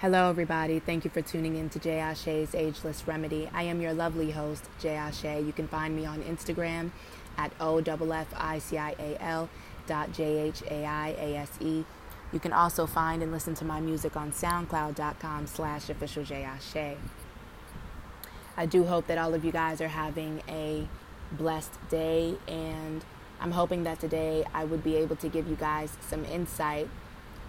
Hello, everybody. Thank you for tuning in to Jhai Asé's Ageless Remedy. I am your lovely host, Jhai Asé. You can find me on Instagram at O-F-F-I-C-I-A-L dot J-H-A-I-A-S-E. You can also find and listen to my music on SoundCloud.com slash official Jhai Asé. I do hope that all of you guys are having a blessed day, and I'm hoping that today I would be able to give you guys some insight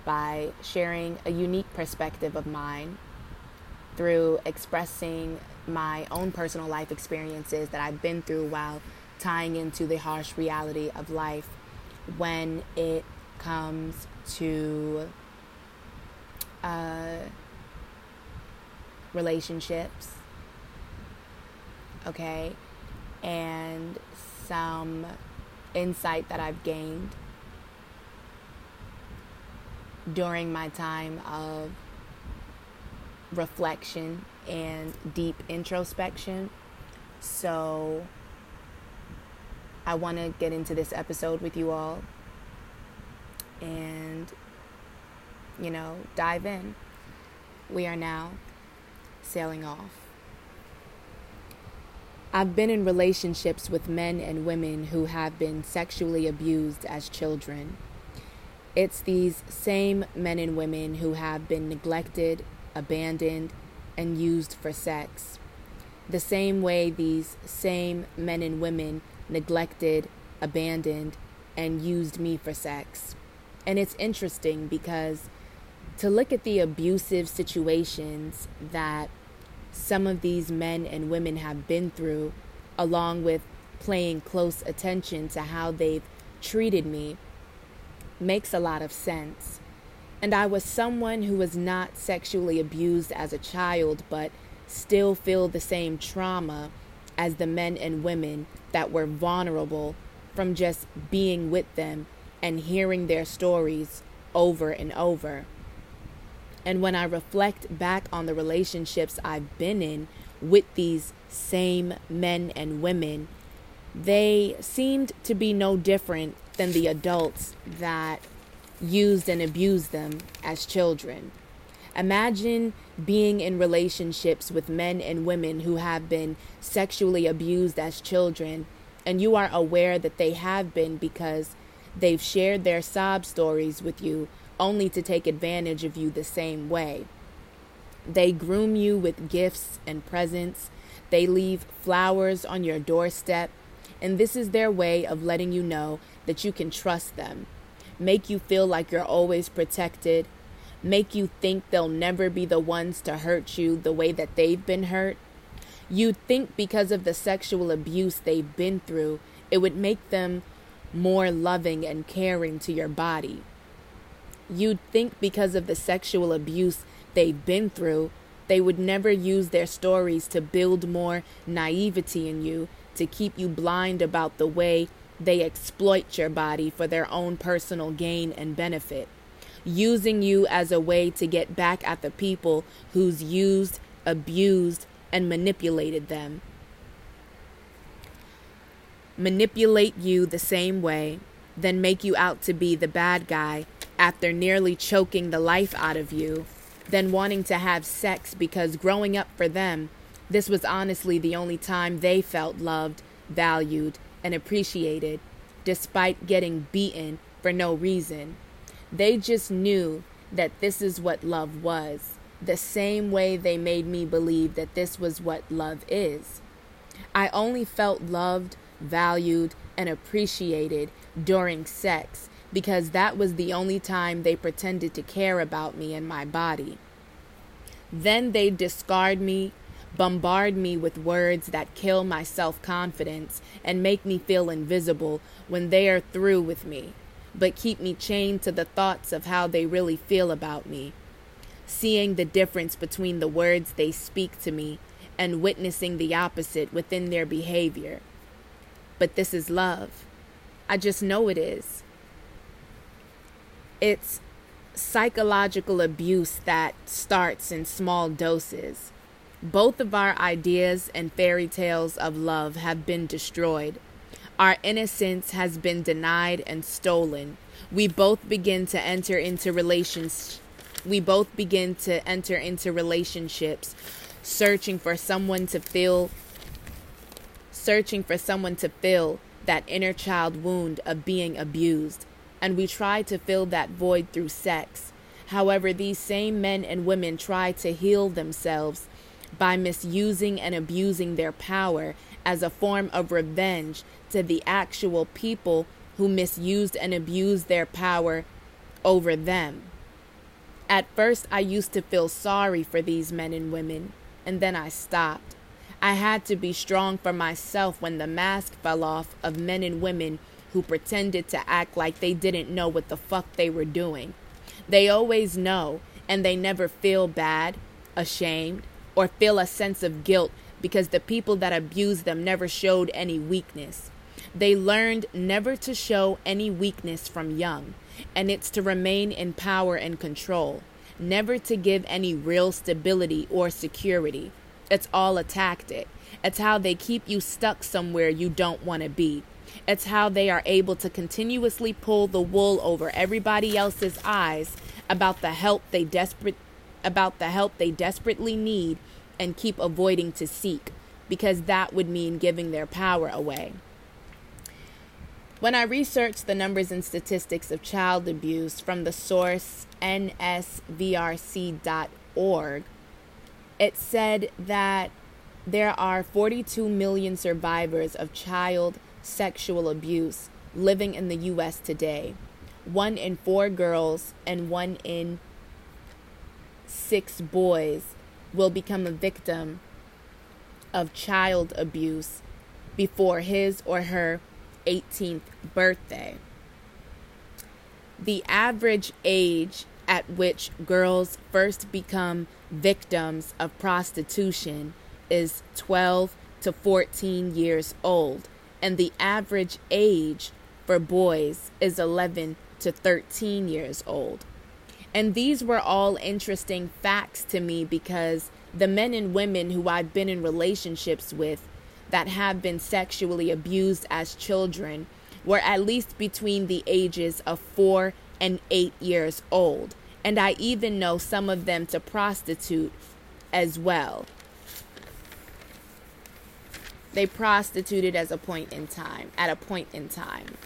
by sharing a unique perspective of mine through expressing my own personal life experiences that I've been through while tying into the harsh reality of life when it comes to uh, relationships, okay, and some insight that I've gained during my time of reflection and deep introspection. So, I want to get into this episode with you all and, you know, dive in. We are now sailing off. I've been in relationships with men and women who have been sexually abused as children. It's these same men and women who have been neglected, abandoned, and used for sex. The same way these same men and women neglected, abandoned, and used me for sex. And it's interesting because to look at the abusive situations that some of these men and women have been through, along with paying close attention to how they've treated me makes a lot of sense. And I was someone who was not sexually abused as a child, but still feel the same trauma as the men and women that were vulnerable from just being with them and hearing their stories over and over. And when I reflect back on the relationships I've been in with these same men and women, they seemed to be no different than the adults that used and abused them as children. Imagine being in relationships with men and women who have been sexually abused as children, and you are aware that they have been because they've shared their sob stories with you only to take advantage of you the same way. They groom you with gifts and presents. They leave flowers on your doorstep. And this is their way of letting you know that you can trust them, make you feel like you're always protected, make you think they'll never be the ones to hurt you the way that they've been hurt. You'd think because of the sexual abuse they've been through, it would make them more loving and caring to your body. You'd think because of the sexual abuse they've been through, they would never use their stories to build more naivety in you, to keep you blind about the way they exploit your body for their own personal gain and benefit, using you as a way to get back at the people who's used, abused, and manipulated them. Manipulate you the same way, then make you out to be the bad guy after nearly choking the life out of you, then wanting to have sex because growing up for them, this was honestly the only time they felt loved, valued, and appreciated, despite getting beaten for no reason. They just knew that this is what love was, the same way they made me believe that this was what love is. I only felt loved, valued, and appreciated during sex because that was the only time they pretended to care about me and my body. Then they discard me, bombard me with words that kill my self confidence and make me feel invisible when they are through with me, but keep me chained to the thoughts of how they really feel about me. Seeing the difference between the words they speak to me and witnessing the opposite within their behavior. But this is love. I just know it is. It's psychological abuse that starts in small doses. Both of our ideas and fairy tales of love have been destroyed. Our innocence has been denied and stolen. We both begin to enter into relations we both begin to enter into relationships searching for someone to fill searching for someone to fill that inner child wound of being abused and we try to fill that void through sex however these same men and women try to heal themselves by misusing and abusing their power as a form of revenge to the actual people who misused and abused their power over them. At first, I used to feel sorry for these men and women, and then I stopped. I had to be strong for myself when the mask fell off of men and women who pretended to act like they didn't know what the fuck they were doing. They always know, and they never feel bad, ashamed, or feel a sense of guilt because the people that abused them never showed any weakness. They learned never to show any weakness from young, and it's to remain in power and control, never to give any real stability or security. It's all a tactic. It's how they keep you stuck somewhere you don't want to be. It's how they are able to continuously pull the wool over everybody else's eyes about the help they desperate about the help they desperately need and keep avoiding to seek because that would mean giving their power away. When I researched the numbers and statistics of child abuse from the source nsvrc.org, it said that there are 42 million survivors of child sexual abuse living in the U.S. today. One in four girls and one in six boys will become a victim of child abuse before his or her 18th birthday. The average age at which girls first become victims of prostitution is 12 to 14 years old, and the average age for boys is 11 to 13 years old. And these were all interesting facts to me because the men and women who I've been in relationships with that have been sexually abused as children were at least between the ages of four and eight years old. And I even know some of them to prostitute as well. They prostituted as a point in time, at a point in time.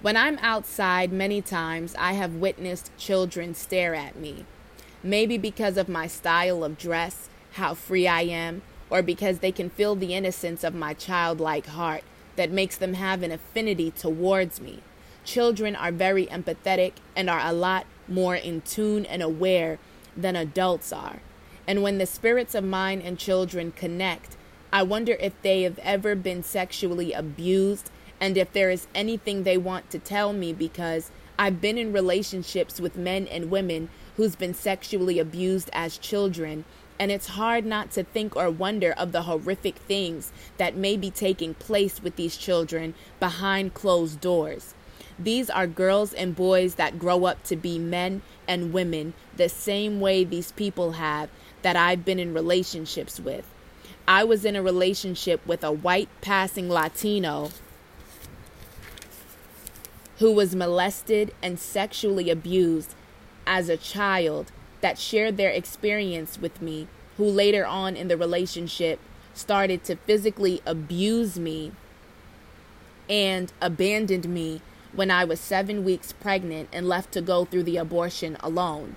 When I'm outside, many times I have witnessed children stare at me. Maybe because of my style of dress, how free I am, or because they can feel the innocence of my childlike heart that makes them have an affinity towards me. Children are very empathetic and are a lot more in tune and aware than adults are. And when the spirits of mine and children connect, I wonder if they have ever been sexually abused and if there is anything they want to tell me because I've been in relationships with men and women who's been sexually abused as children and it's hard not to think or wonder of the horrific things that may be taking place with these children behind closed doors. These are girls and boys that grow up to be men and women the same way these people have that I've been in relationships with. I was in a relationship with a white passing Latino who was molested and sexually abused as a child that shared their experience with me, who later on in the relationship started to physically abuse me and abandoned me when I was seven weeks pregnant and left to go through the abortion alone.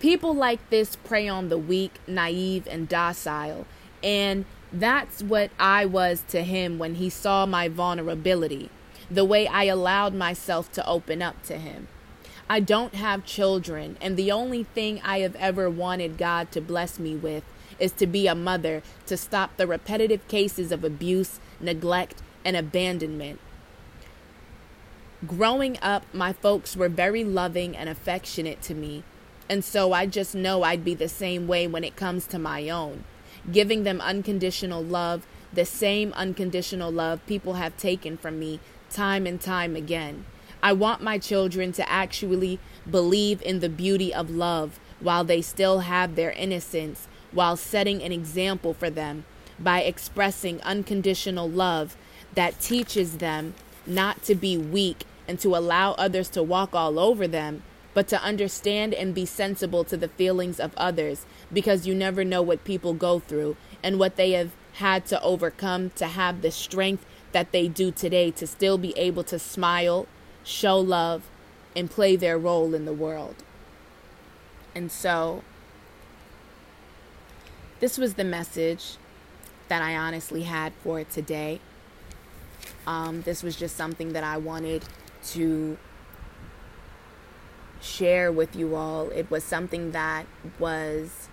People like this prey on the weak, naive, and docile, and that's what I was to him when he saw my vulnerability the way I allowed myself to open up to Him. I don't have children, and the only thing I have ever wanted God to bless me with is to be a mother to stop the repetitive cases of abuse, neglect, and abandonment. Growing up, my folks were very loving and affectionate to me, and so I just know I'd be the same way when it comes to my own, giving them unconditional love, the same unconditional love people have taken from me time and time again. I want my children to actually believe in the beauty of love while they still have their innocence, while setting an example for them by expressing unconditional love that teaches them not to be weak and to allow others to walk all over them, but to understand and be sensible to the feelings of others because you never know what people go through and what they have had to overcome to have the strength that they do today to still be able to smile, show love, and play their role in the world. And so, this was the message that I honestly had for today. Um, this was just something that I wanted to share with you all. It was something that was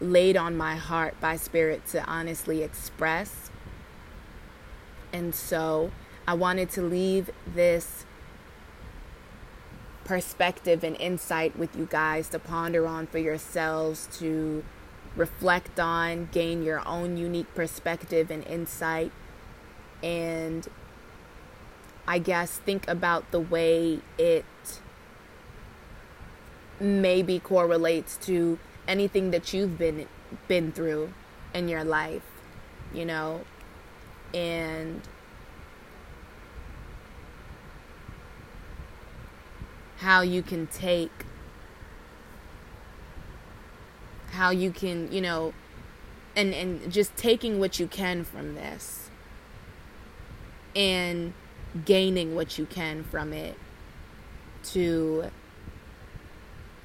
laid on my heart by Spirit to honestly express. And so I wanted to leave this perspective and insight with you guys to ponder on for yourselves, to reflect on, gain your own unique perspective and insight, and I guess think about the way it maybe correlates to anything that you've been been through in your life, you know, and how you can take how you can, you know, and and just taking what you can from this and gaining what you can from it to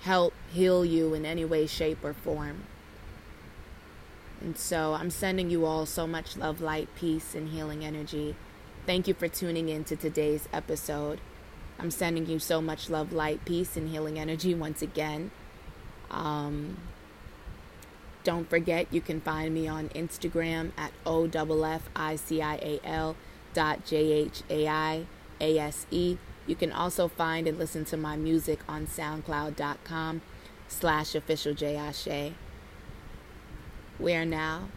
help heal you in any way, shape, or form. And so I'm sending you all so much love, light, peace, and healing energy. Thank you for tuning in to today's episode. I'm sending you so much love, light, peace, and healing energy once again. Um, don't forget, you can find me on Instagram at O F I C I A L dot J H A I A S E. You can also find and listen to my music on soundcloud.com slash official. We are now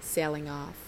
sailing off.